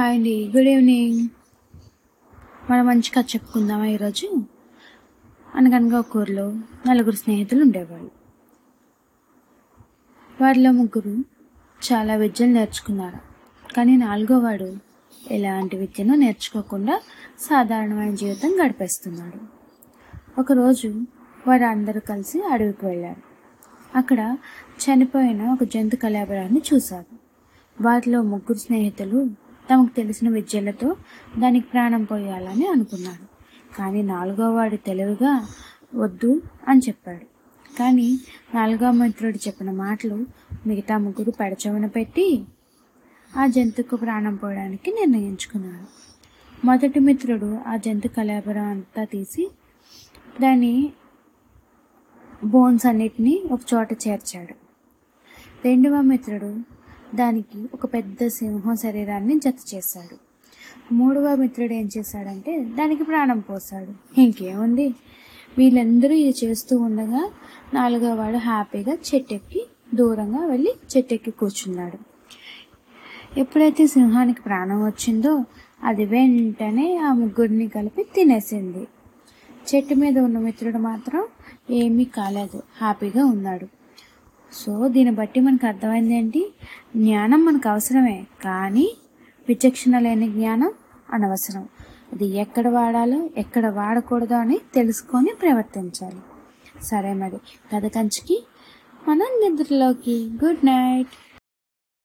Hi అండి. Good evening. మనం మంచి కథ చెప్పుకుందామా ఈరోజు? అనగనగా ఒక ఊరిలో నలుగురు స్నేహితులు ఉండేవాళ్ళు. వారిలో ముగ్గురు చాలా విద్యలు నేర్చుకున్నారు. కానీ నాలుగో వాడు ఎలాంటి విద్యను నేర్చుకోకుండా సాధారణమైన జీవితం గడిపేస్తున్నాడు. ఒకరోజు వారు అందరూ కలిసి అడవికి వెళ్ళారు. అక్కడ చనిపోయిన ఒక జంతు కళాబరాన్ని చూశారు. వారిలో ముగ్గురు స్నేహితులు తమకు తెలిసిన విద్యలతో దానికి ప్రాణం పోయాలని అనుకున్నాడు. కానీ నాలుగో వాడు తెలివిగా వద్దు అని చెప్పాడు. కానీ నాలుగో మిత్రుడు చెప్పిన మాటలు మిగతా ముగ్గురు పెడచవన పెట్టి ఆ జంతువుకు ప్రాణం పోయడానికి నిర్ణయించుకున్నాడు మొదటి మిత్రుడు ఆ జంతు కళాబరం అంతా తీసి దాని బోన్స్ అన్నిటినీ ఒక చోట చేర్చాడు. రెండవ మిత్రుడు దానికి ఒక పెద్ద సింహం శరీరాన్ని జత చేశాడు. మూడవ మిత్రుడు ఏం చేశాడంటే దానికి ప్రాణం పోసాడు ఇంకేముంది? వీళ్ళందరూ ఇది చేస్తూ ఉండగా నాలుగవ వాడు హ్యాపీగా చెట్టెక్కి దూరంగా వెళ్ళి చెట్టెక్కి కూర్చున్నాడు. ఎప్పుడైతే సింహానికి ప్రాణం వచ్చిందో అది వెంటనే ఆ ముగ్గురిని కలిపి తినేసింది. చెట్టు మీద ఉన్న మిత్రుడు మాత్రం ఏమీ కాలేదు హ్యాపీగా ఉన్నాడు. సో దీన్ని బట్టి మనకు అర్థమైంది ఏంటి? జ్ఞానం మనకు అవసరమే కానీ విచక్షణ లేని జ్ఞానం అనవసరం. అది ఎక్కడ వాడాలో ఎక్కడ వాడకూడదో అని తెలుసుకొని ప్రవర్తించాలి. సరే మరి కథ కంచికి మనం నిద్రలోకి. Good night